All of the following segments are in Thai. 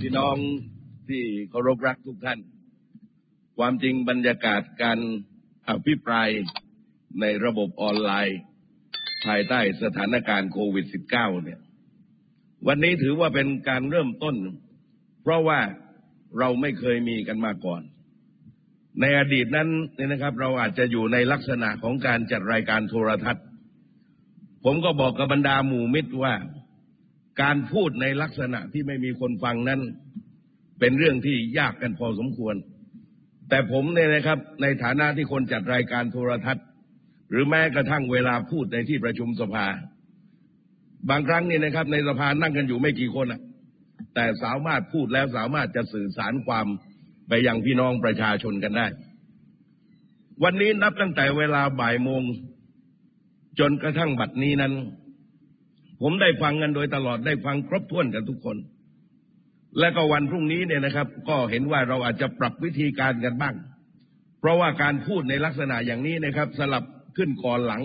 พี่น้องที่เคารพรักทุกท่าน ความจริงบรรยากาศการอภิปรายในระบบออนไลน์ ภายใต้สถานการณ์โควิด -19 เนี่ย วันนี้ถือว่าเป็นการเริ่มต้น เพราะว่าเราไม่เคยมีกันมาก่อน ในอดีตนั้นเนี่ยนะครับ เราอาจจะอยู่ในลักษณะของการจัดรายการโทรทัศน์ ผมก็บอกกับบรรดาหมู่มิตรว่า การพูดในลักษณะที่ไม่มีคนฟังนั้น เป็นเรื่องที่ยากกันพอสมควร แต่ผมเนี่ยนะครับ ในฐานะที่คนจัดรายการโทรทัศน์ หรือแม้กระทั่งเวลาพูดในที่ประชุมสภา บางครั้งเนี่ยนะครับ ในสภานั่งกันอยู่ไม่กี่คนอะแต่สามารถพูดแล้วสามารถจะสื่อสารความไปยังพี่น้องประชาชนกันได้ วันนี้นับตั้งแต่เวลาบ่ายโมงจนกระทั่งบัดนี้นั้น ผมได้ฟังกันโดยตลอดได้ฟังครบถ้วนกันทุกคน และก็วันพรุ่งนี้เนี่ยนะครับ ก็เห็นว่าเราอาจจะปรับวิธีการกันบ้าง เพราะว่าการพูดในลักษณะอย่างนี้นะครับ สลับขึ้นก่อนหลัง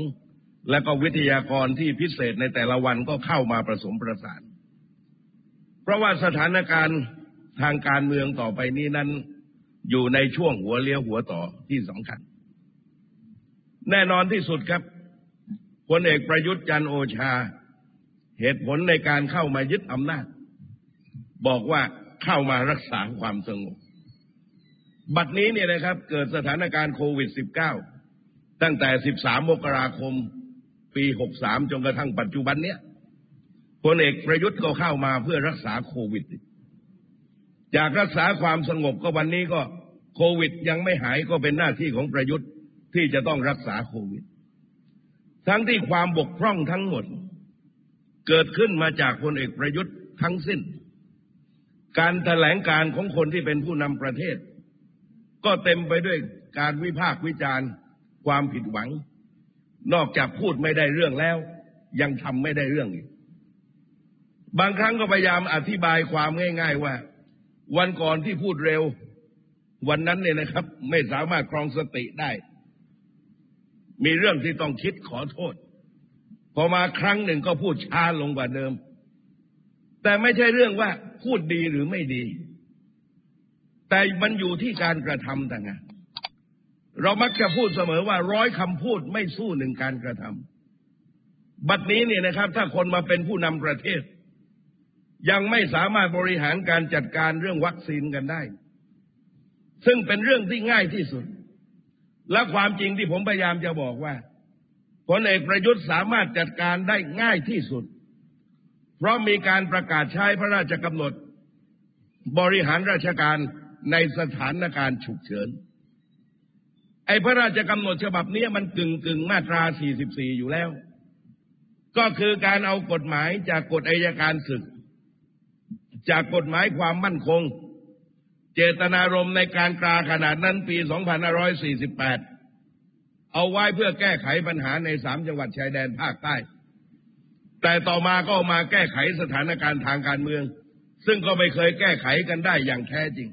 และก็วิทยากรที่พิเศษในแต่ละวันก็เข้ามาผสมประสาน เพราะว่าสถานการณ์ทางการเมืองต่อไปนี้นั้น อยู่ในช่วงหัวเลี้ยวหัวต่อที่สำคัญ แน่นอนที่สุดครับพลเอกประยุทธ์จันโอชา เหตุผลในการเข้ามายึดอำนาจ บอกว่าเข้ามารักษาความสงบ บัดนี้เนี่ยนะครับ เกิดสถานการณ์โควิด -19 ตั้งแต่ 13 มกราคม ปี 63 จนกระทั่งปัจจุบันเนี้ยพลเอกประยุทธ์ก็เข้ามาเพื่อรักษาโควิด จากรักษาความสงบก็วันนี้ก็โควิดยังไม่หายก็เป็นหน้าที่ของประยุทธ์ที่จะต้องรักษาโควิด ทั้งที่ความบกพร่องทั้งหมด เกิดขึ้นมาจากพลเอกประยุทธ์ทั้งสิ้น การแถลงการของคนที่เป็นผู้นำประเทศ ก็เต็มไปด้วยการวิพากษ์วิจารณ์ความผิดหวัง นอกจากพูดไม่ได้เรื่องแล้ว ยังทำไม่ได้เรื่องอีกบางครั้งก็พยายามอธิบายความง่าย ๆว่า วันก่อนที่พูดเร็ว วันนั้นเนี่ยนะครับ ไม่สามารถครองสติได้ มีเรื่องที่ต้องคิดขอโทษ พอมาครั้งหนึ่งก็พูดช้าลงกว่าเดิม แต่ไม่ใช่เรื่องว่าพูดดีหรือไม่ดี แต่มันอยู่ที่การกระทำต่างหากเรามักจะพูดเสมอว่าร้อยคำพูดไม่สู้หนึ่งการกระทำบัดนี้เนี่ยนะครับ ถ้าคนมาเป็นผู้นำประเทศ ยังไม่สามารถบริหารการจัดการเรื่องวัคซีนกันได้ ซึ่งเป็นเรื่องที่ง่ายที่สุด และความจริงที่ผมพยายามจะบอกว่า พลเอกประยุทธ์สามารถจัดการได้ง่ายที่สุด เพราะมีการประกาศใช้พระราชกำหนด บริหารราชการในสถานการณ์ฉุกเฉิน ไอ้พระราชกำหนดฉบับนี้มันกึ่งกึ่งมาตรา 44 อยู่แล้ว ก็คือการเอากฎหมายจากกฎอัยการศึก จากกฎหมายความมั่นคง เจตนารมณ์ในการกลาขนาดนั้นปี 2548 เอาไว้เพื่อแก้ไขปัญหาในสามจังหวัดชายแดนภาคใต้ แต่ต่อมาก็มาแก้ไขสถานการณ์ทางการเมือง ซึ่งก็ไม่เคยแก้ไขกันได้อย่างแท้จริง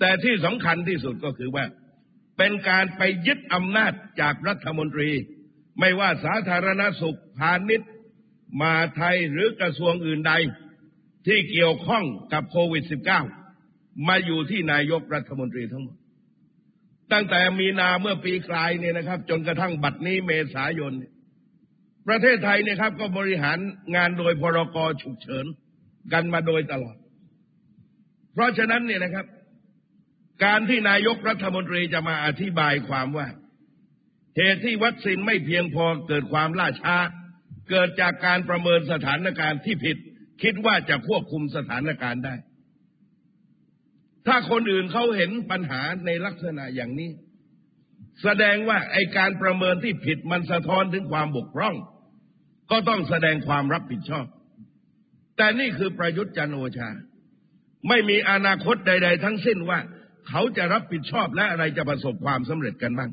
แต่ที่สำคัญที่สุดก็คือว่า เป็นการไปยึดอำนาจจากรัฐมนตรี ไม่ว่าสาธารณสุขพาณิชย์มาไทยหรือกระทรวงอื่นใด ที่เกี่ยวข้องกับโควิด -19 มาอยู่ที่นายกรัฐมนตรีทั้งหมด ตั้งแต่มีนาเมื่อปีกลายเนี่ยนะครับ จนกระทั่งบัดนี้เมษายน ประเทศไทยเนี่ยครับ ก็บริหารงานโดยพรกฉุกเฉินกันมาโดยตลอด เพราะฉะนั้นเนี่ยนะครับ การที่นายกรัฐมนตรีจะมาอธิบายความว่า เหตุที่วัคซีนไม่เพียงพอเกิดความล่าช้า เกิดจากการประเมินสถานการณ์ที่ผิด คิดว่าจะควบคุมสถานการณ์ได้ ถ้าคนอื่นเขาเห็นปัญหาในลักษณะอย่างนี้ แสดงว่าไอการประเมินที่ผิดมันสะท้อนถึงความบกพร่อง ก็ต้องแสดงความรับผิดชอบ แต่นี่คือประยุทธ์จันโอชา ไม่มีอนาคตใด ๆ ทั้งสิ้นว่าเขาจะรับผิดชอบและอะไรจะประสบความสำเร็จกันบ้าง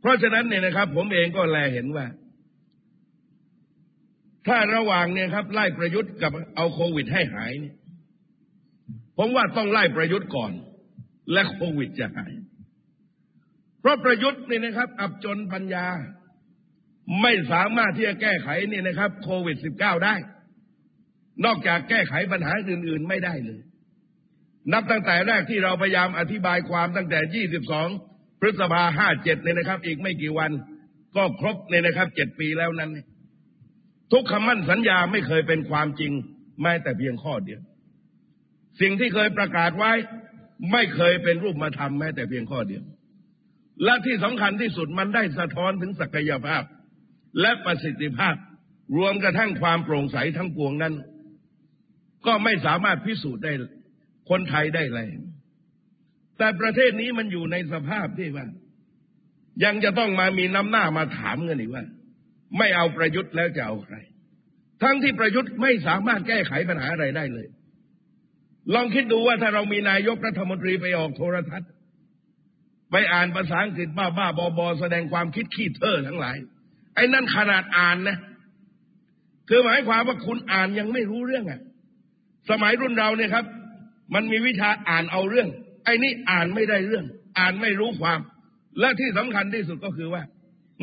เพราะฉะนั้นเนี่ยนะครับ ผมเองก็แลเห็นว่า ถ้าระหว่างเนี่ยครับ ไล่ประยุทธ์กับเอาโควิดให้หายเนี่ย ผมว่าต้องไล่ประยุทธ์ก่อน และโควิดจะหาย เพราะประยุทธ์นี่นะครับ อับจนปัญญา ไม่สามารถที่จะแก้ไขนี่นะครับ โควิด -19 ได้ นอกจากแก้ไขปัญหาอื่น ๆ ไม่ได้เลย นับตั้งแต่แรกที่เราพยายามอธิบายความตั้งแต่ 22 พฤษภา57เนี่ยนะครับ อีกไม่กี่วันก็ครบเนี่ยนะครับเจ็ดปีแล้วนั้น ทุกคำมั่นสัญญาไม่เคยเป็นความจริงแม้แต่เพียงข้อเดียว สิ่งที่เคยประกาศไว้ ไม่เคยเป็นรูปมาทำแม้แต่เพียงข้อเดียว และที่สำคัญที่สุดมันได้สะท้อนถึงศักยภาพ และประสิทธิภาพ รวมกระทั่งความโปร่งใสทั้งปวงนั้น ก็ไม่สามารถพิสูจน์ได้คนไทยได้เลยแต่ประเทศนี้มันอยู่ในสภาพที่ว่า ยังจะต้องมามีน้ำหน้ามาถามกันอีกว่า ไม่เอาประยุทธ์แล้วจะเอาใคร ทั้งที่ประยุทธ์ไม่สามารถแก้ไขปัญหาอะไรได้เลย ลองคิดดูว่าถ้าเรามีนายกรัฐมนตรีไปออกโทรทัศน์ ไปอ่านภาษาอังกฤษบ้าบ้าบอบอแสดงความคิดขี้เท่อทั้งหลาย ไอ้นั่นขนาดอ่านนะ คือหมายความว่าคุณอ่านยังไม่รู้เรื่องอะสมัยรุ่นเราเนี่ยครับ มันมีวิชาอ่านเอาเรื่อง ไอ้นี่อ่านไม่ได้เรื่อง อ่านไม่รู้ความ และที่สำคัญที่สุดก็คือว่า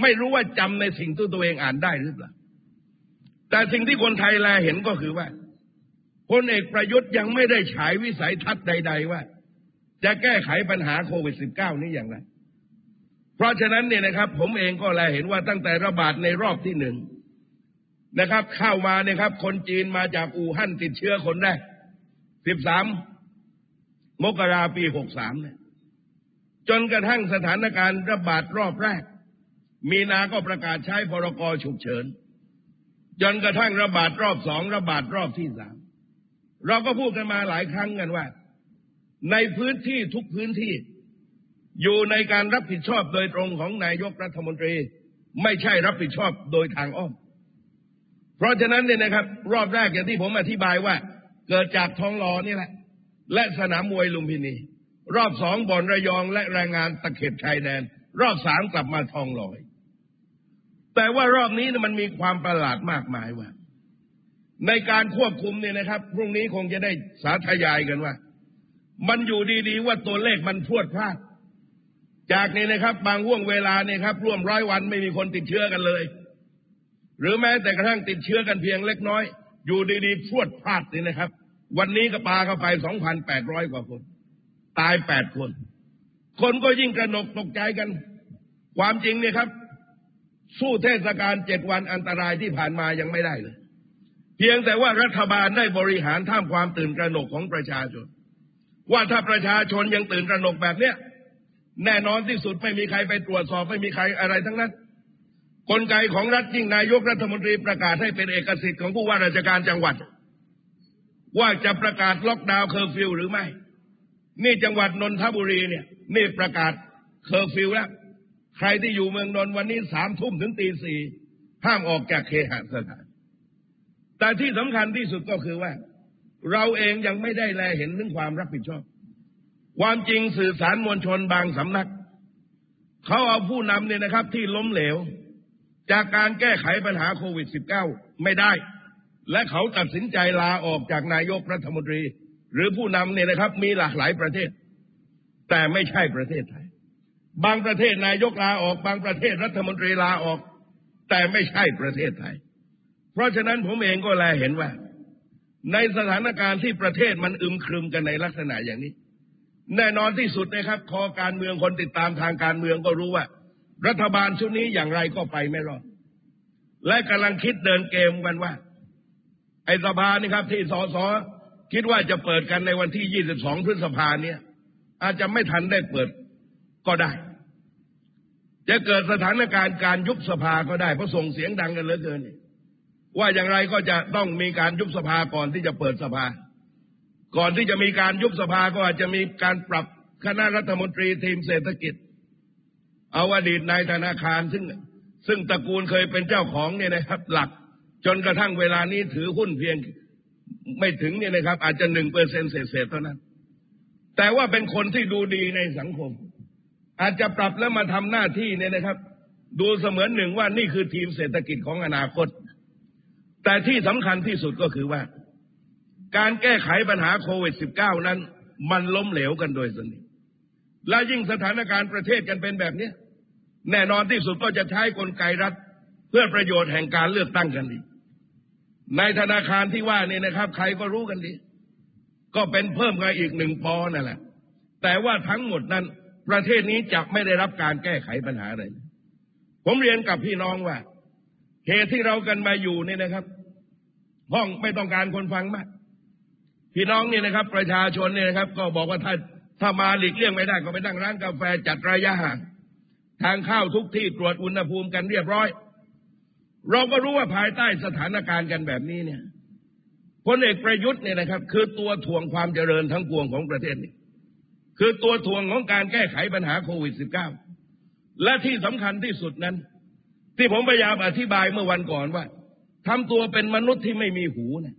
ไม่รู้ว่าจำในสิ่งที่ตัวเองอ่านได้หรือเปล่าแต่สิ่งที่คนไทยแลเห็นก็คือว่า พลเอกประยุทธ์ยังไม่ได้ฉายวิสัยทัศน์ใด ๆ ว่า จะแก้ไขปัญหาโควิด -19 นี้อย่างไร เพราะฉะนั้นเนี่ยนะครับ ผมเองก็แลเห็นว่าตั้งแต่ระบาดในรอบที่หนึ่งนะครับ เข้ามาเนี่ยครับ คนจีนมาจากอู่ฮั่นติดเชื้อคนแรก13มกราปี63เนี่ยจนกระทั่งสถานการณ์ระบาดรอบแรก มีนาก็ประกาศใช้พรกฉุกเฉิน จนกระทั่งระบาดรอบสองระบาดรอบที่สาม เราก็พูดกันมาหลายครั้งกันว่า ในพื้นที่ทุกพื้นที่ อยู่ในการรับผิดชอบโดยตรงของนายกรัฐมนตรี ไม่ใช่รับผิดชอบโดยทางอ้อม เพราะฉะนั้นเนี่ยนะครับ รอบแรกอย่างที่ผมอธิบายว่า เกิดจากทองหลอนี่แหละ และสนามมวยลุมพินี รอบสองบ่อนระยองและแรงงานตะเข็บชายแดน รอบสามกลับมาทองล่อแต่ว่ารอบนี้มันมีความประหลาดมากมายว่า ในการควบคุมเนี่ยนะครับ พรุ่งนี้คงจะได้สาธยายกันว่า มันอยู่ดีๆว่าตัวเลขมันพรวดพลาด จากนี้นะครับ บางห่วงเวลาเนี่ยครับ ร่วมร้อยวันไม่มีคนติดเชื้อกันเลย หรือแม้แต่กระทั่งติดเชื้อกันเพียงเล็กน้อย อยู่ดีๆพรวดพลาดนี่นะครับ วันนี้ก็ปาเข้าไปสองพันแปดร้อยกว่าคน ตายแปดคน คนก็ยิ่งกระหนกตกใจกัน ความจริงเนี่ยครับ สู้เทศกาลเจ็ดวันอันตรายที่ผ่านมายังไม่ได้เลย เพียงแต่ว่ารัฐบาลได้บริหารท่ามความตื่นกระหนกของประชาชน ว่าถ้าประชาชนยังตื่นกระหนกแบบเนี้ยแน่นอนที่สุดไม่มีใครไปตรวจสอบไม่มีใครอะไรทั้งนั้น กลไกของรัฐยิ่งนายกรัฐมนตรีประกาศให้เป็นเอกสิทธิ์ของผู้ว่าราชการจังหวัด ว่าจะประกาศล็อกดาวน์เคอร์ฟิวหรือไม่ นี่จังหวัดนนทบุรีเนี่ยนี่ประกาศเคอร์ฟิวแล้วใครที่อยู่เมืองนนท์วันนี้สามทุ่มถึงตีสี่ห้ามออกจากเคหสถาน แต่ที่สำคัญที่สุดก็คือว่า เราเองยังไม่ได้แลเห็นถึงความรับผิดชอบ ความจริงสื่อสารมวลชนบางสำนัก เขาเอาผู้นำเนี่ยนะครับ ที่ล้มเหลว จากการแก้ไขปัญหาโควิด -19 ไม่ได้ และเขาตัดสินใจลาออกจากนายกรัฐมนตรี หรือผู้นำเนี่ยนะครับ มีหลากหลายประเทศ แต่ไม่ใช่ประเทศไทย บางประเทศนายกลาออก บางประเทศรัฐมนตรีลาออก แต่ไม่ใช่ประเทศไทย เพราะฉะนั้นผมเองก็แลเห็นว่า ในสถานการณ์ที่ประเทศมันอึมครึมกันในลักษณะอย่างนี้ แน่นอนที่สุดนะครับ คอการเมืองคนติดตามทางการเมืองก็รู้ว่า รัฐบาลชุดนี้อย่างไรก็ไปไม่รอด และกำลังคิดเดินเกมกันว่า ไอ้สภานี่ครับ ที่สสคิดว่าจะเปิดกันในวันที่ 22 พฤษภาเนี่ย อาจจะไม่ทันได้เปิดก็ได้ จะเกิดสถานการณ์การยุบสภาก็ได้เพราะส่งเสียงดังกันเหลือเกินนี่ ว่าอย่างไรก็จะต้องมีการยุบสภาก่อนที่จะเปิดสภา ก่อนที่จะมีการยุบสภาก็อาจจะมีการปรับคณะรัฐมนตรีทีมเศรษฐกิจ เอาอดีตนายธนาคารซึ่งซึ่งตระกูลเคยเป็นเจ้าของเนี่ยนะครับ หลักจนกระทั่งเวลานี้ถือหุ้นเพียงไม่ถึงเนี่ยนะครับ อาจจะหนึ่งเปอร์เซ็นเศษเท่านั้น แต่ว่าเป็นคนที่ดูดีในสังคม อาจจะปรับแล้วมาทำหน้าที่เนี่ยนะครับ ดูเสมือนหนึ่งว่านี่คือทีมเศรษฐกิจของอนาคต แต่ที่สำคัญที่สุดก็คือว่า การแก้ไขปัญหาโควิด -19 นั้น มันล้มเหลวกันโดยสนิทและยิ่งสถานการณ์ประเทศกันเป็นแบบนี้ แน่นอนที่สุดก็จะใช้กลไกรัฐ เพื่อประโยชน์แห่งการเลือกตั้งกันอีในธนาคารที่ว่านี่นะครับ ใครก็รู้กันดี ก็เป็นเพิ่มกันอีกหนึ่งปอนั่นแหละ แต่ว่าทั้งหมดนั้น ประเทศนี้จะไม่ได้รับการแก้ไขปัญหาเลยผมเรียนกับพี่น้องว่า เหตุที่เรากันมาอยู่นี่นะครับ ห้องไม่ต้องการคนฟังมากพี่น้องนี่นะครับ ประชาชนเนี่ยนะครับ ก็บอกว่าถ้าถ้ามาหลีกเลี่ยงไม่ได้ก็ไปนั่งร้านกาแฟจัดระยะห่างทางเข้าทุกที่ตรวจอุณหภูมิกันเรียบร้อย เราก็รู้ว่าภายใต้สถานการณ์กันแบบนี้เนี่ยพลเอกประยุทธ์เนี่ยนะครับ คือตัวถ่วงความเจริญทั้งปวงของประเทศนี้คือตัวถ่วงของการแก้ไขปัญหาโควิด -19 และที่สำคัญที่สุดนั้น ที่ผมพยายามอธิบายเมื่อวันก่อนว่าทำตัวเป็นมนุษย์ที่ไม่มีหูนะ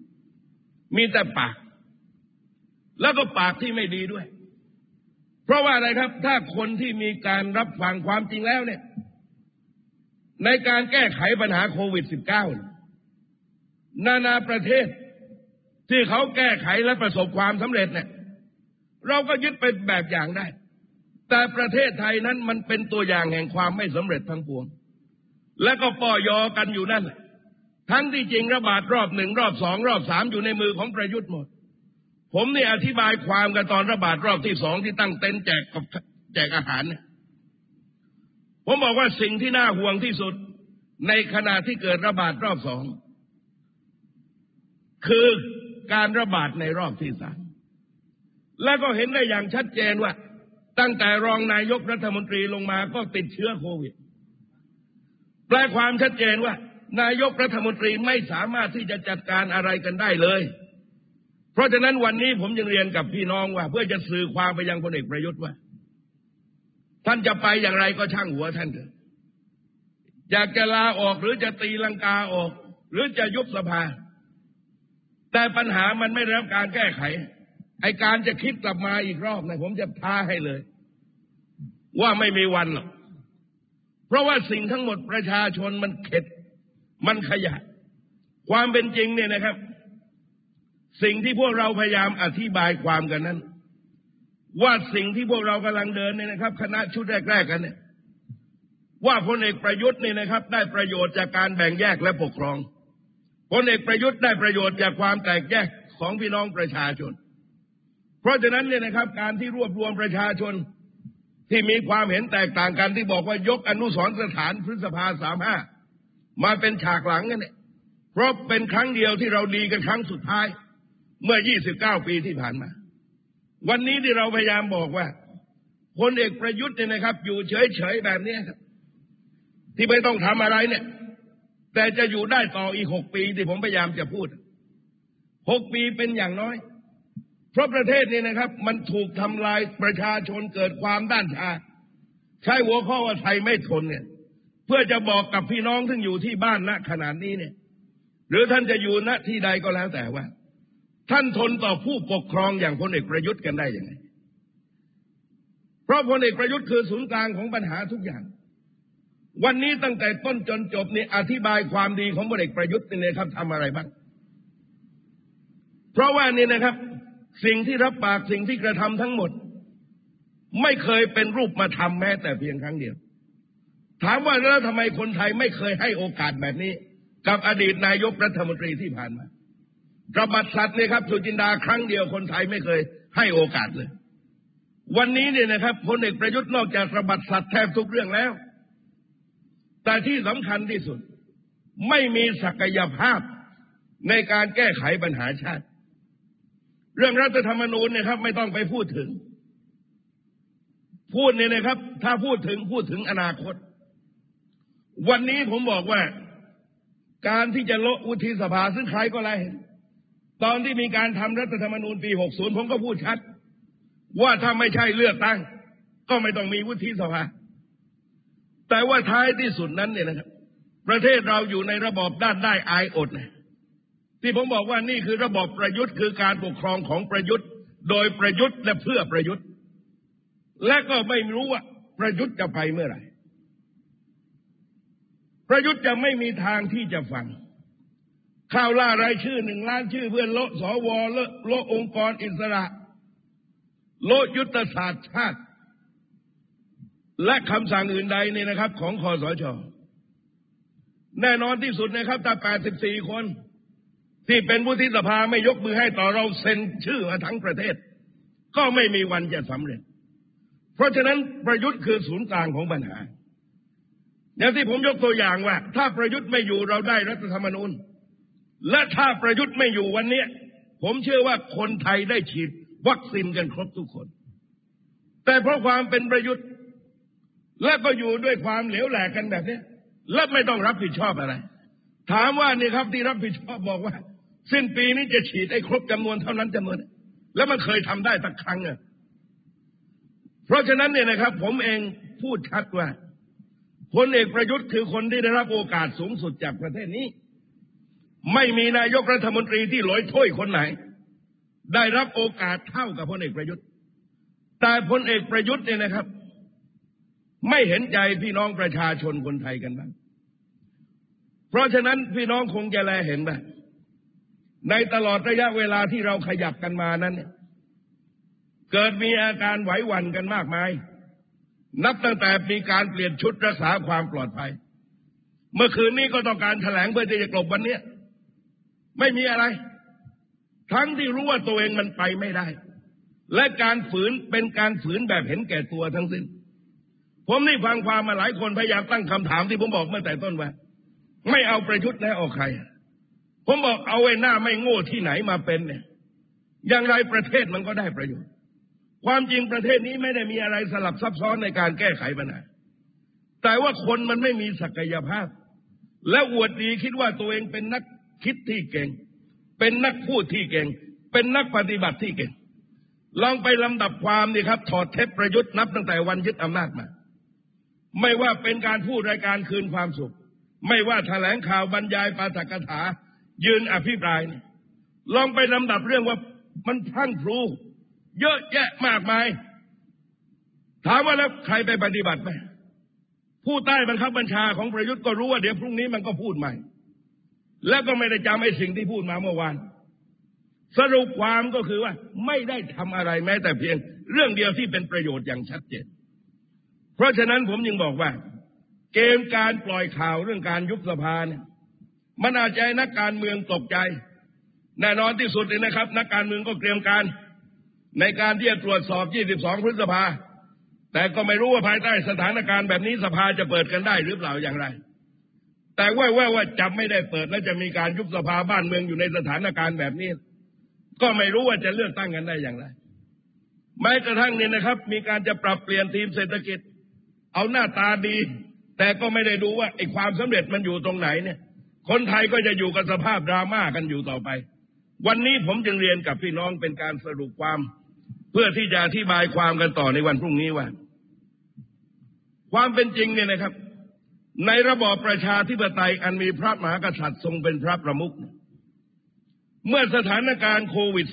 มีแต่ปาก แล้วก็ปากที่ไม่ดีด้วย เพราะว่าอะไรครับ ถ้าคนที่มีการรับฟังความจริงแล้วเนี่ย ในการแก้ไขปัญหาโควิด -19 นานาประเทศ ที่เขาแก้ไขและประสบความสำเร็จเนี่ย เราก็ยึดเป็นแบบอย่างได้ แต่ประเทศไทยนั้นมันเป็นตัวอย่างแห่งความไม่สำเร็จทั้งปวง และก็ปอยอกันอยู่นั่น ทั้งที่จริงระบาดรอบหนึ่งรอบสองรอบสามอยู่ในมือของประยุทธ์หมด ผมเนี่ยอธิบายความกันตอนระบาดรอบที่สองที่ตั้งเต็นท์แจกกับแจกอาหารเนี่ยผมบอกว่าสิ่งที่น่าห่วงที่สุดในขณะที่เกิดระบาดรอบสอง คือการระบาดในรอบที่สามแล้วก็เห็นได้อย่างชัดเจนว่า ตั้งแต่รองนายกรัฐมนตรีลงมาก็ติดเชื้อโควิด แปลความชัดเจนว่า นายกรัฐมนตรีไม่สามารถที่จะจัดการอะไรกันได้เลย เพราะฉะนั้นวันนี้ผมยังเรียนกับพี่น้องว่า เพื่อจะสื่อความไปยังพลเอกประยุทธ์ว่า ท่านจะไปอย่างไรก็ช่างหัวท่านเถอะอยากจะลาออกหรือจะตีลังกาออก หรือจะยุบสภา แต่ปัญหามันไม่ได้รับการแก้ไข ไอการจะคิดกลับมาอีกรอบนะผมจะท้าให้เลย ว่าไม่มีวันหรอก เพราะว่าสิ่งทั้งหมดประชาชนมันเข็ด มันขยะ ความเป็นจริงเนี่ยนะครับ สิ่งที่พวกเราพยายามอธิบายความกันนั้น ว่าสิ่งที่พวกเรากำลังเดินเนี่ยนะครับ คณะชุดแรก ๆ กันเนี่ยว่าพลเอกประยุทธ์เนี่ยนะครับ ได้ประโยชน์จากการแบ่งแยกและปกครองพลเอกประยุทธ์ได้ประโยชน์จากความแตกแยกของพี่น้องประชาชน เพราะฉะนั้นเนี่ยนะครับ การที่รวบรวมประชาชน ที่มีความเห็นแตกต่างกันที่บอกว่ายกอนุสรสถานพฤษภาสามห้ามาเป็นฉากหลังกันเนี่ยเพราะเป็นครั้งเดียวที่เราดีกันครั้งสุดท้าย เมื่อ 29 ปีที่ผ่านมา วันนี้ที่เราพยายามบอกว่าพลเอกประยุทธ์เนี่ยนะครับ อยู่เฉยๆแบบนี้ครับ ที่ไม่ต้องทำอะไรเนี่ย แต่จะอยู่ได้ต่ออีกหกปีที่ผมพยายามจะพูดหกปีเป็นอย่างน้อย เพราะประเทศนี้นะครับ มันถูกทำลายประชาชนเกิดความด้านชา ใช้หัวข้อว่าไทยไม่ทนเนี่ย เพื่อจะบอกกับพี่น้องที่อยู่ที่บ้านณขนาดนี้เนี่ย หรือท่านจะอยู่ณที่ใดก็แล้วแต่ว่า ท่านทนต่อผู้ปกครองอย่างพลเอกประยุทธ์กันได้ยังไง เพราะพลเอกประยุทธ์คือศูนย์กลางของปัญหาทุกอย่างวันนี้ตั้งแต่ต้นจนจบนี่อธิบายความดีของพลเอกประยุทธ์นี่นะครับทำอะไรบ้าง เพราะว่านี่นะครับ สิ่งที่รับปากสิ่งที่กระทำทั้งหมด ไม่เคยเป็นรูปมาทำแม้แต่เพียงครั้งเดียว ถามว่าแล้วทำไมคนไทยไม่เคยให้โอกาสแบบนี้ กับอดีตนายกรัฐมนตรีที่ผ่านมากระบัดสัตว์เนี่ยครับ สุจินดาครั้งเดียวคนไทยไม่เคยให้โอกาสเลย วันนี้เนี่ยนะครับพลเอกประยุทธ์นอกจากระบัดสัตว์แทบทุกเรื่องแล้ว แต่ที่สำคัญที่สุด ไม่มีศักยภาพในการแก้ไขปัญหาชาติ เรื่องรัฐธรรมนูญเนี่ยครับ ไม่ต้องไปพูดถึง พูดเนี่ยนะครับ ถ้าพูดถึงพูดถึงอนาคต วันนี้ผมบอกว่า การที่จะละวุฒิสภาซึ่งใครก็ไรเห็นตอนที่มีการทำรัฐธรรมนูญปี 60 ผมก็พูดชัด ว่าถ้าไม่ใช่เลือกตั้ง ก็ไม่ต้องมีวุฒิสภา แต่ว่าท้ายที่สุดนั้นเนี่ยนะครับ ประเทศเราอยู่ในระบอบด้านได้อายอดนะ ที่ผมบอกว่านี่คือระบบประยุทธ์คือการปกครองของประยุทธ์ โดยประยุทธ์และเพื่อประยุทธ์ และก็ไม่รู้ว่าประยุทธ์จะไปเมื่อไหร่ ประยุทธ์จะไม่มีทางที่จะฟังข่าวล่ารายชื่อหนึ่งล้านชื่อเพื่อนโลสวโลโลองค์กรอิสระ โลยุทธศาสตร์ชาติ และคำสั่งอื่นใดเนี่ยนะครับ ของคอสช แน่นอนที่สุดนะครับถ้า84 คน ที่เป็นวุฒิสภาไม่ยกมือให้ต่อเราเซ็นชื่อมาทั้งประเทศ ก็ไม่มีวันจะสำเร็จ เพราะฉะนั้นประยุทธ์คือศูนย์กลางของปัญหาอย่างที่ผมยกตัวอย่างว่า ถ้าประยุทธ์ไม่อยู่เราได้รัฐธรรมนูญ และถ้าประยุทธ์ไม่อยู่วันนี้ผมเชื่อว่าคนไทยได้ฉีดวัคซีนกันครบทุกคน แต่เพราะความเป็นประยุทธ์ และก็อยู่ด้วยความเหลวแหลกกันแบบนี้และไม่ต้องรับผิดชอบอะไร ถามว่านี่ครับที่รับผิดชอบบอกว่า สิ้นปีนี้จะฉีดให้ครบจำนวนเท่านั้นจำนวน แล้วมันเคยทำได้สักครั้งอะเพราะฉะนั้นเนี่ยนะครับ ผมเองพูดชัดว่าพลเอกประยุทธ์คือคนที่ได้รับโอกาสสูงสุดจากประเทศนี้ ไม่มีนายกรัฐมนตรีที่ลอยถ้วยคนไหน ได้รับโอกาสเท่ากับพลเอกประยุทธ์ แต่พลเอกประยุทธ์เนี่ยนะครับ ไม่เห็นใจพี่น้องประชาชนคนไทยกันบ้างเพราะฉะนั้นพี่น้องคงจะแลเห็นว่า ในตลอดระยะเวลาที่เราขยับกันมานั้น เกิดมีอาการไหวหวั่นกันมากมาย นับตั้งแต่มีการเปลี่ยนชุดรักษาความปลอดภัย เมื่อคืนนี้ก็ต้องการแถลงเพื่อที่จะกลบวันนี้ไม่มีอะไร ทั้งที่รู้ว่าตัวเองมันไปไม่ได้ และการฝืนเป็นการฝืนแบบเห็นแก่ตัวทั้งสิ้น ผมนี่ฟังความมาหลายคนพยายามตั้งคำถามที่ผมบอกเมื่อแต่ต้นว่า ไม่เอาประยุทธ์แล้วเอาใคร ผมบอกเอาไอ้หน้าไม่โง่ที่ไหนมาเป็นเนี่ย อย่างไรประเทศมันก็ได้ประโยชน์ ความจริงประเทศนี้ไม่ได้มีอะไรสลับซับซ้อนในการแก้ไขปัญหา แต่ว่าคนมันไม่มีศักยภาพ และอวดดีคิดว่าตัวเองเป็นนักคิดที่เก่ง เป็นนักพูดที่เก่ง เป็นนักปฏิบัติที่เก่ง ลองไปลำดับความนี่ครับ ถอดเทปประยุทธ์นับตั้งแต่วันยึดอำนาจมา ไม่ว่าเป็นการพูดรายการคืนความสุข ไม่ว่าแถลงข่าวบรรยายปาฐกถา ยืนอภิปราย ลองไปลำดับเรื่องว่ามันพังพลูเยอะแยะมากมาย ถามว่าแล้วใครไปปฏิบัติไหมผู้ใต้บังคับบัญชาของประยุทธ์ก็รู้ว่าเดี๋ยวพรุ่งนี้มันก็พูดใหม่ แล้วก็ไม่ได้จำไอ้สิ่งที่พูดมาเมื่อวาน สรุปความก็คือว่า ไม่ได้ทำอะไรแม้แต่เพียง เรื่องเดียวที่เป็นประโยชน์อย่างชัดเจน เพราะฉะนั้นผมยังบอกว่า เกมการปล่อยข่าวเรื่องการยุบสภาเนี่ย มันอาจจะให้นักการเมืองตกใจ แน่นอนที่สุดเลยนะครับ นักการเมืองก็เตรียมการ ในการที่จะตรวจสอบ 22 พฤษภา แต่ก็ไม่รู้ว่าภายใต้สถานการณ์แบบนี้สภาจะเปิดกันได้หรือเปล่าอย่างไร แต่ว่าว่าว่าจะไม่ได้เปิดและจะมีการยุบสภาบ้านเมืองอยู่ในสถานการณ์แบบนี้ ก็ไม่รู้ว่าจะเลือกตั้งกันได้อย่างไรแม้กระทั่งนี่นะครับ มีการจะปรับเปลี่ยนทีมเศรษฐกิจ เอาหน้าตาดี แต่ก็ไม่ได้ดูว่าไอ้ความสำเร็จมันอยู่ตรงไหนเนี่ย คนไทยก็จะอยู่กับสภาพดราม่ากันอยู่ต่อไป วันนี้ผมจึงเรียนกับพี่น้องเป็นการสรุปความ เพื่อที่จะอธิบายความกันต่อในวันพรุ่งนี้ว่า ความเป็นจริงเนี่ยนะครับ ในระบอบประชาธิปไตยอันมีพระมหากษัตริย์ทรงเป็นพระประมุขเมื่อสถานการณ์โควิด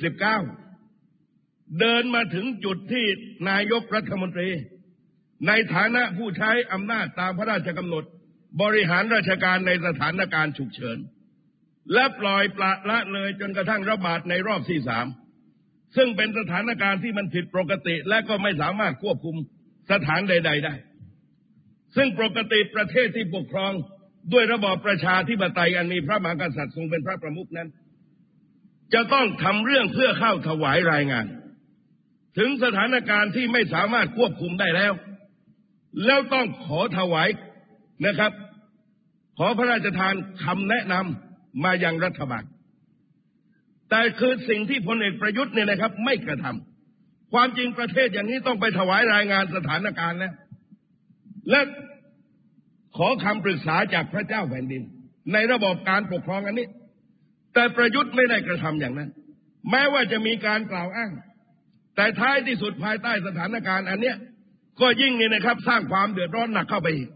-19 เดินมาถึงจุดที่นายกรัฐมนตรี ในฐานะผู้ใช้อำนาจตามพระราชกำหนด บริหารราชการในสถานการณ์ฉุกเฉิน และปล่อยปละละเลยจนกระทั่งระบาดในรอบที่สามซึ่งเป็นสถานการณ์ที่มันผิดปกติและก็ไม่สามารถควบคุมสถานใด ๆ ได้ ซึ่งปกติประเทศที่ปกครองด้วยระบอบประชาธิปไตยอันมีพระมหากษัตริย์ทรงเป็นพระประมุขนั้น จะต้องทำเรื่องเพื่อเข้าถวายรายงาน ถึงสถานการณ์ที่ไม่สามารถควบคุมได้แล้ว แล้วต้องขอถวาย นะครับ ขอพระราชทานคำแนะนำมายังรัฐบาล แต่คือสิ่งที่พลเอกประยุทธ์เนี่ยนะครับ ไม่กระทำความจริงประเทศอย่างนี้ต้องไปถวายรายงานสถานการณ์แล้วและขอคำปรึกษาจากพระเจ้าแผ่นดิน ในระบบการปกครองอันนี้ แต่ประยุทธ์ไม่ได้กระทำอย่างนั้น แม้ว่าจะมีการกล่าวอ้าง แต่ท้ายที่สุดภายใต้สถานการณ์อันเนี้ยก็ยิ่งนี่นะครับ สร้างความเดือดร้อนหนักเข้าไปอีก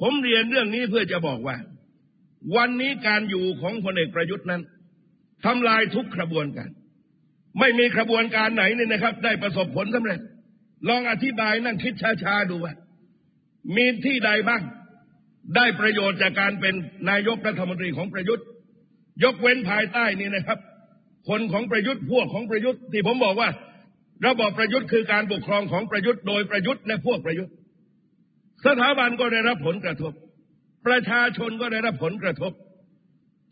ผมเรียนเรื่องนี้เพื่อจะบอกว่า วันนี้การอยู่ของพลเอกประยุทธ์นั้นทำลายทุกกระบวนการ ไม่มีกระบวนการไหนนี่นะครับ ได้ประสบผลสำเร็จ ลองอธิบายนั่งคิดช้าๆดูว่า มีที่ใดบ้าง ได้ประโยชน์จากการเป็นนายกรัฐมนตรีของประยุทธ์ ยกเว้นภายใต้นี้นะครับ คนของประยุทธ์พวกของประยุทธ์ที่ผมบอกว่า ระบอบประยุทธ์คือการปกครองของประยุทธ์โดยประยุทธ์และพวกประยุทธ์ สถาบันก็ได้รับผลกระทบ ประชาชนก็ได้รับผลกระทบ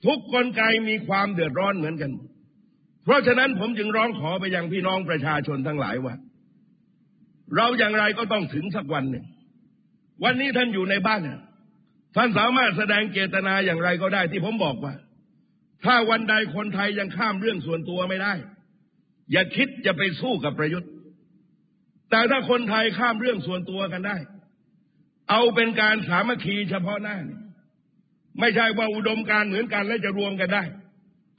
ทุกคนไกมีความเดือดร้อนเหมือนกัน เพราะฉะนั้นผมจึงร้องขอไปยังพี่น้องประชาชนทั้งหลายว่า เราอย่างไรก็ต้องถึงสักวันหนึ่ง วันนี้ท่านอยู่ในบ้านท่านสามารถแสดงเจตนาอย่างไรก็ได้ที่ผมบอกว่า ถ้าวันใดคนไทยยังข้ามเรื่องส่วนตัวไม่ได้ อย่าคิดจะไปสู้กับประยุทธ์แต่ถ้าคนไทยข้ามเรื่องส่วนตัวกันได้ เอาเป็นการสามัคคีเฉพาะหน้า ไม่ใช่ว่าอุดมการเหมือนกันแล้วจะรวมกันได้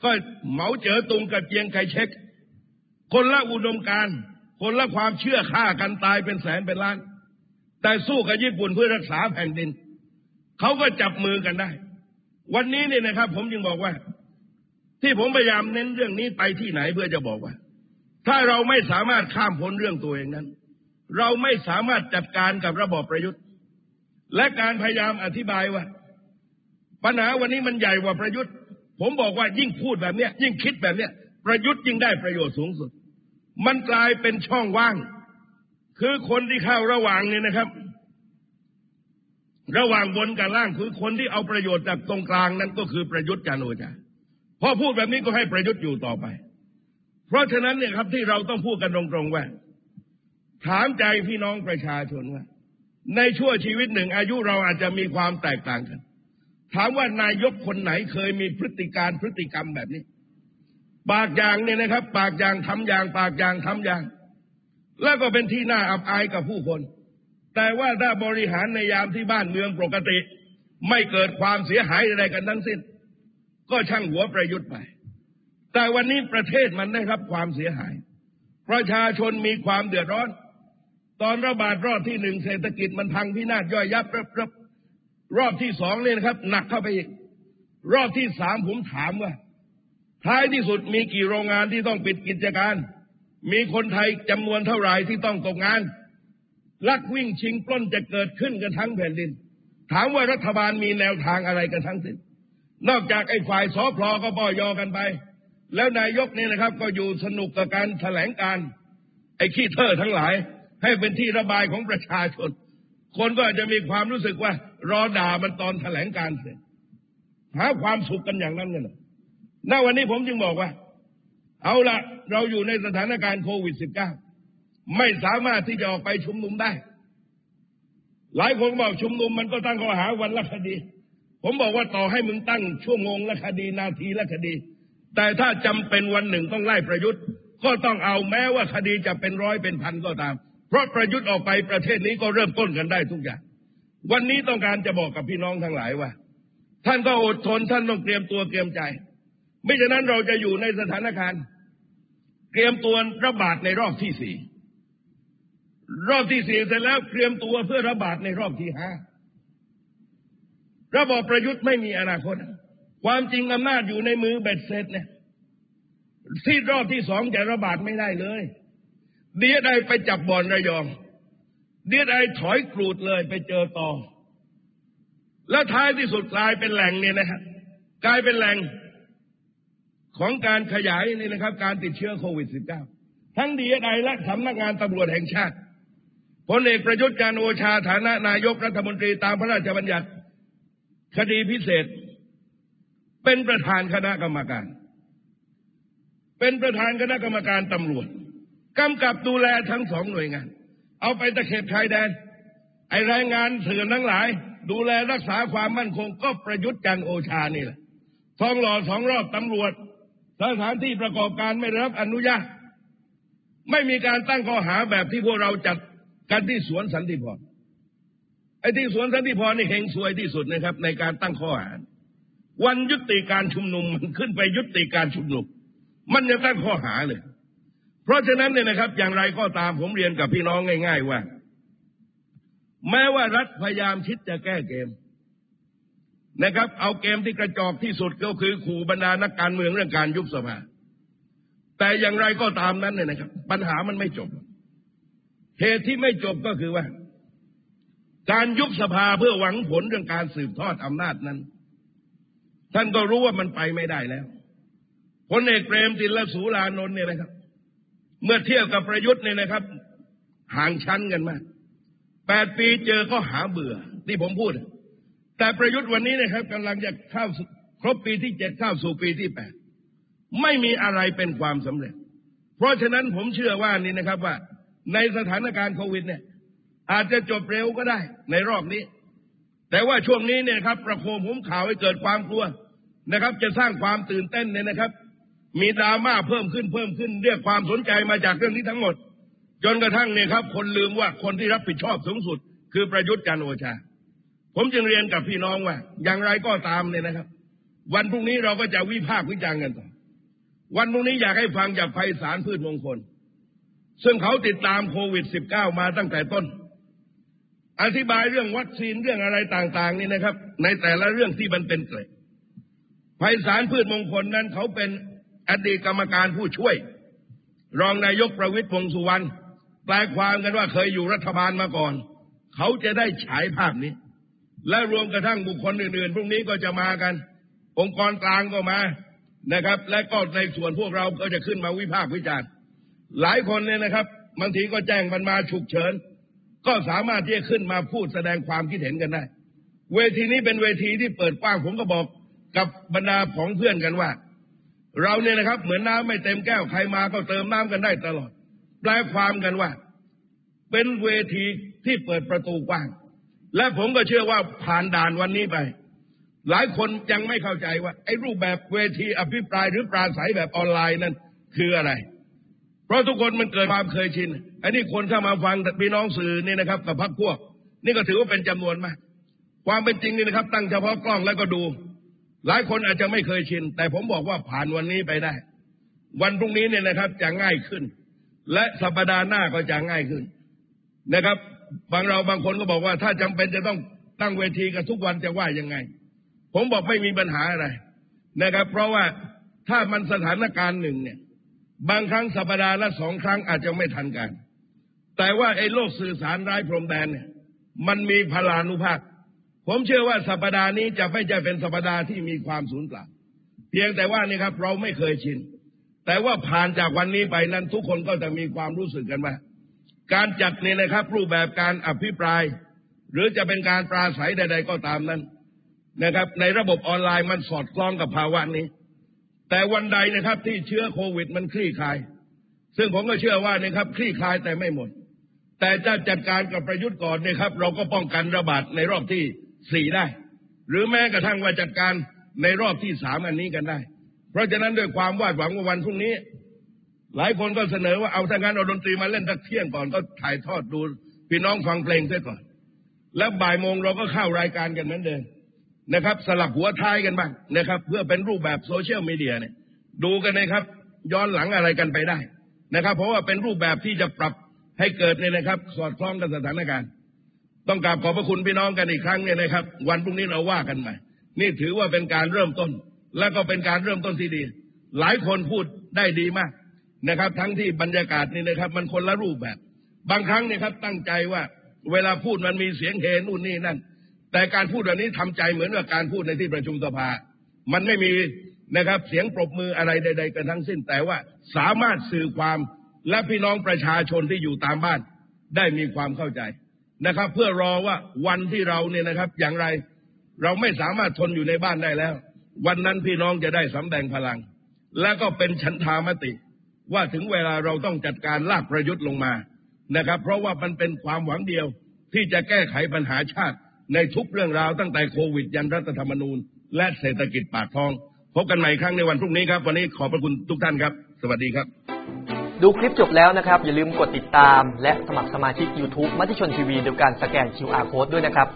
ก็เหมาเจ๋อตุงกับเจียงไคเช็ค คนละอุดมการคนละความเชื่อฆ่ากันตายเป็นแสนเป็นล้าน แต่สู้กับญี่ปุ่นเพื่อรักษาแผ่นดิน เขาก็จับมือกันได้ วันนี้เนี่ยนะครับ ผมจึงบอกว่า ที่ผมพยายามเน้นเรื่องนี้ไปที่ไหนเพื่อจะบอกว่า ถ้าเราไม่สามารถข้ามพ้นเรื่องตัวเองนั้น เราไม่สามารถจัดการกับระบอบประยุทธ์ และการพยายามอธิบายว่า ปัญหาวันนี้มันใหญ่กว่าประยุทธ์ ผมบอกว่ายิ่งพูดแบบเนี้ย ยิ่งคิดแบบเนี้ย ประยุทธ์ยิ่งได้ประโยชน์สูงสุด มันกลายเป็นช่องว่าง คือคนที่เข้าระหว่างเนี่ยนะครับ ระหว่างบนกับล่างคือคนที่เอาประโยชน์จากตรงกลางนั้นก็คือประยุทธ์จันทร์โอชาพอพูดแบบนี้ก็ให้ประยุทธ์อยู่ต่อไป เพราะฉะนั้นเนี่ยครับที่เราต้องพูดกันตรงๆว่า ถามใจพี่น้องประชาชนว่า ในช่วงชีวิตหนึ่ง อายุเราอาจจะมีความแตกต่างกัน ถามว่านายกคนไหนเคยมีพฤติการพฤติกรรมแบบนี้ ปากอย่างเนี่ยนะครับ ปากอย่างทำอย่าง ปากอย่างทำอย่าง แล้วก็เป็นที่น่าอับอายกับผู้คน แต่ว่าถ้าบริหารในยามที่บ้านเมืองปกติ ไม่เกิดความเสียหายอะไรกันทั้งสิ้น ก็ช่างหัวประยุทธ์ไป แต่วันนี้ประเทศมันได้รับความเสียหาย ประชาชนมีความเดือดร้อน ตอนระบาดรอบที่หนึ่งเศรษฐกิจมันพังพินาศย่อยยับรับรับรอบที่สองเนี่ยนะครับ หนักเข้าไปอีก รอบที่สามผมถามว่า ท้ายที่สุดมีกี่โรงงานที่ต้องปิดกิจการ มีคนไทยจำนวนเท่าไหร่ที่ต้องตกงาน ลักวิ่งชิงปล้นจะเกิดขึ้นกันทั้งแผ่นดิน ถามว่ารัฐบาลมีแนวทางอะไรกันทั้งสิ้นนอกจากไอ้ฝ่ายสอพลอก็ปอยอกันไป แล้วนายกนี่นะครับ ก็อยู่สนุกกับการแถลงการไอ้ขี้เท่อทั้งหลาย ให้เป็นที่ระบายของประชาชน คนก็อาจจะมีความรู้สึกว่า รอด่ามันตอนแถลงการเสร็จหาความสุขกันอย่างนั้นกันนะณวันนี้ผมจึงบอกว่า เอาละเราอยู่ในสถานการณ์โควิด -19 ไม่สามารถที่จะออกไปชุมนุมได้ หลายคนบอกชุมนุมมันก็ตั้งข้อหาวันละคดี ผมบอกว่าต่อให้มึงตั้งชั่วโมงละคดีนาทีละคดี แต่ถ้าจำเป็นวันหนึ่งต้องไล่ประยุทธ์ ก็ต้องเอาแม้ว่าคดีจะเป็นร้อยเป็นพันก็ตาม เพราะประยุทธ์ออกไปประเทศนี้ก็เริ่มต้นกันได้ทุกอย่าง วันนี้ต้องการจะบอกกับพี่น้องทั้งหลายว่า ท่านก็อดทนท่านต้องเตรียมตัวเตรียมใจ ไม่ฉะนั้นเราจะอยู่ในสถานการณ์ เตรียมตัวระบาดในรอบที่สี่รอบที่สี่เสร็จแล้วเตรียมตัวเพื่อระบาดในรอบที่ห้าระบอบประยุทธ์ไม่มีอนาคต ความจริงอำนาจอยู่ในมือเบ็ดเสร็จเนี่ยที่รอบที่สองจะระบาดไม่ได้เลย ดียดไอไปจับบอนระยองเดียดไอถอยกรูดเลยไปเจอต่อแล้วท้ายที่สุดกลายเป็นแหล่งเนี่ยนะฮะกลายเป็นแหล่งของการขยายนี่นะครับ การติดเชื้อโควิด -19 ทั้งดีเอไอและสำนักงานตำรวจแห่งชาติพลเอกประยุทธ์จันทร์โอชาฐานะนายกรัฐมนตรีตามพระราชบัญญัติ คดีพิเศษ เป็นประธานคณะกรรมการ เป็นประธานคณะกรรมการตำรวจ กำกับดูแลทั้งสองหน่วยงาน เอาไปตะเข็บชายแดน ไอแรงงานเถื่อนทั้งหลาย ดูแลรักษาความมั่นคงก็ประยุทธ์จันโอชานี่แหละทองหล่อสองรอบตำรวจสถานที่ประกอบการไม่รับอนุญาตไม่มีการตั้งข้อหาแบบที่พวกเราจัดกันที่สวนสันติพรไอ้ที่สวนสันติพรนี่เฮงซวยที่สุดนะครับ ในการตั้งข้อหา วันยุติการชุมนุมมันขึ้นไปยุติการชุมนุม มันยังตั้งข้อหาเลย เพราะฉะนั้นเนี่ยนะครับ อย่างไรก็ตามผมเรียนกับพี่น้องง่าย ๆ ว่า แม้ว่ารัฐพยายามคิดจะแก้เกมนะครับ เอาเกมที่กระจอกที่สุดก็คือขู่บรรดานักการเมืองเรื่องการยุบสภาแต่อย่างไรก็ตามนั้นเนี่ยนะครับ ปัญหามันไม่จบ เหตุที่ไม่จบก็คือว่า การยุบสภาเพื่อหวังผลเรื่องการสืบทอดอำนาจนั้น ท่านก็รู้ว่ามันไปไม่ได้แล้วพลเอกเปรมติลสูรานนท์เนี่ยนะครับ เมื่อเทียบกับประยุทธ์เนี่ยนะครับ ห่างชั้นกันมากแปดปีเจอก็หาเบื่อ ที่ผมพูด แต่ประยุทธ์วันนี้นะครับกำลังจะเข้าครรบปีที่เจ็ดเข้าสู่ปีที่แปดไม่มีอะไรเป็นความสำเร็จ เพราะฉะนั้นผมเชื่อว่านี่นะครับว่า ในสถานการณ์โควิดเนี่ย อาจจะจบเร็วก็ได้ ในรอบนี้ แต่ว่าช่วงนี้เนี่ยครับ ประโคมผมข่าวให้เกิดความกลัวนะครับ จะสร้างความตื่นเต้นเนี่ยนะครับ มีดราม่าเพิ่มขึ้นเพิ่มขึ้น เรียกความสนใจมาจากเรื่องนี้ทั้งหมด จนกระทั่งเนี่ยครับ คนลืมว่าคนที่รับผิดชอบสูงสุด คือประยุทธ์จันโอชา ผมจึงเรียนกับพี่น้องว่า อย่างไรก็ตามเนี่ยนะครับ วันพรุ่งนี้เราก็จะวิพากษ์วิจารณ์กันต่อวันพรุ่งนี้อยากให้ฟังจากไพศาลพืชมงคล ซึ่งเขาติดตามโควิด -19 มาตั้งแต่ต้น อธิบายเรื่องวัคซีนเรื่องอะไรต่าง ๆ นี่นะครับ ในแต่ละเรื่องที่มันเป็นเกร็ดไพศาลพืชมงคลนั้นเขาเป็น อดีตกรรมการผู้ช่วย รองนายกประวิตรวงสุวรรณแปลความกันว่าเคยอยู่รัฐบาลมาก่อน เขาจะได้ฉายภาพนี้ และรวมกระทั่งบุคคลอื่นๆพรุ่งนี้ก็จะมากัน องค์กรกลางก็มานะครับ และก็ในส่วนพวกเราก็จะขึ้นมาวิพากษ์วิจารณ์หลายคนเนี่ยนะครับบางทีก็แจ้งมันมาฉุกเฉิน ก็สามารถที่จะขึ้นมาพูดแสดงความคิดเห็นกันได้ เวทีนี้เป็นเวทีที่เปิดกว้างผมก็บอกกับบรรดาของเพื่อนกันว่า เราเนี่ยนะครับ เหมือนน้ำไม่เต็มแก้วใครมาก็เติมน้ำกันได้ตลอดแปลความกันว่า เป็นเวทีที่เปิดประตูกว้าง และผมก็เชื่อว่าผ่านด่านวันนี้ไป หลายคนยังไม่เข้าใจว่า ไอ้รูปแบบเวทีอภิปรายหรือปราศัยแบบออนไลน์นั้นคืออะไร เพราะทุกคนมันเกิดความเคยชินอันนี้คนเข้ามาฟังพี่น้องสื่อนี่นะครับ กับพักพวก นี่ก็ถือว่าเป็นจำนวนมาก ความเป็นจริงนี่นะครับ ตั้งเฉพาะกล้องแล้วก็ดู หลายคนอาจจะไม่เคยชิน แต่ผมบอกว่าผ่านวันนี้ไปได้ วันพรุ่งนี้เนี่ยนะครับจะง่ายขึ้น และสัปดาห์หน้าก็จะง่ายขึ้นนะครับ บางเราบางคนก็บอกว่า ถ้าจำเป็นจะต้องตั้งเวทีกันทุกวันจะว่ายังไง ผมบอกไม่มีปัญหาอะไรนะครับ เพราะว่าถ้ามันสถานการณ์หนึ่งเนี่ย บางครั้งสัปดาห์ละสองครั้งอาจจะไม่ทันกัน แต่ว่าไอ้โลกสื่อสารไร้พรมแดนเนี่ย มันมีพลานุภาพ ผมเชื่อว่าสัปดาห์นี้จะไม่ใช่เป็นสัปดาห์ที่มีความสูญเปล่า เพียงแต่ว่านี่ครับ เราไม่เคยชิน แต่ว่าผ่านจากวันนี้ไปนั้นทุกคนก็จะมีความรู้สึกกันว่า การจัดเนี่ยนะครับ รูปแบบการอภิปราย หรือจะเป็นการปราศัยใด ๆ ก็ตามนั้นนะครับ ในระบบออนไลน์มันสอดคล้องกับภาวะนี้ แต่วันใดนะครับที่เชื้อโควิดมันคลี่คลาย ซึ่งผมก็เชื่อว่านะครับ คลี่คลายแต่ไม่หมด แต่จะจัดการกับประยุทธ์ก่อนนะครับ เราก็ป้องกันระบาดในรอบที่ สี่ได้ หรือแม้กระทั่งว่าจัดการในรอบที่สามอันนี้กันได้ เพราะฉะนั้นด้วยความวาดหวังว่าวันพรุ่งนี้ หลายคนก็เสนอว่าเอาถ้างั้นเอาดนตรีมาเล่นสักเที่ยงก่อนก็ถ่ายทอดดูพี่น้องฟังเพลงเสียก่อน แล้วบ่ายโมงเราก็เข้ารายการกันเหมือนเดิมนะครับ สลับหัวท้ายกันบ้างนะครับ เพื่อเป็นรูปแบบโซเชียลมีเดียเนี่ย ดูกันนะครับ ย้อนหลังอะไรกันไปได้นะครับ เพราะว่าเป็นรูปแบบที่จะปรับให้เกิดเนี่ยนะครับ สอดคล้องกับสถานการณ์ ต้องกราบขอบพระคุณพี่น้องกันอีกครั้งเนี่ยนะครับ วันพรุ่งนี้เราว่ากันใหม่นี่ถือว่าเป็นการเริ่มต้น และก็เป็นการเริ่มต้นที่ดี หลายคนพูดได้ดีมากนะครับ ทั้งที่บรรยากาศนี่นะครับ มันคนละรูปแบบ บางครั้งเนี่ยครับตั้งใจว่าเวลาพูดมันมีเสียงเฮนู่นนี่นั่น แต่การพูดแบบนี้ทำใจเหมือนกับการพูดในที่ประชุมสภา มันไม่มีนะครับเสียงปรบมืออะไรใด ๆ กันทั้งสิ้น แต่ว่าสามารถสื่อความและพี่น้องประชาชนที่อยู่ตามบ้านได้มีความเข้าใจ นะครับ เพื่อรอว่าวันที่เราเนี่ยนะครับ อย่างไร เราไม่สามารถทนอยู่ในบ้านได้แล้ว วันนั้นพี่น้องจะได้สำแดงพลัง และก็เป็นฉันทามติ ว่าถึงเวลาเราต้องจัดการลากประยุทธ์ลงมานะครับ เพราะว่ามันเป็นความหวังเดียวที่จะแก้ไขปัญหาชาติในทุกเรื่องราวตั้งแต่โควิด ยันรัฐธรรมนูญ และเศรษฐกิจปากท้อง พบกันใหม่ครั้งในวันพรุ่งนี้ครับ วันนี้ขอบพระคุณทุกท่านครับ สวัสดีครับ ดูคลิปจบแล้วนะครับ อย่าลืมกดติดตาม และสมัครสมาชิก YouTube มัติชนทีวีโดยการสแกน QR Code ด้วยนะครับ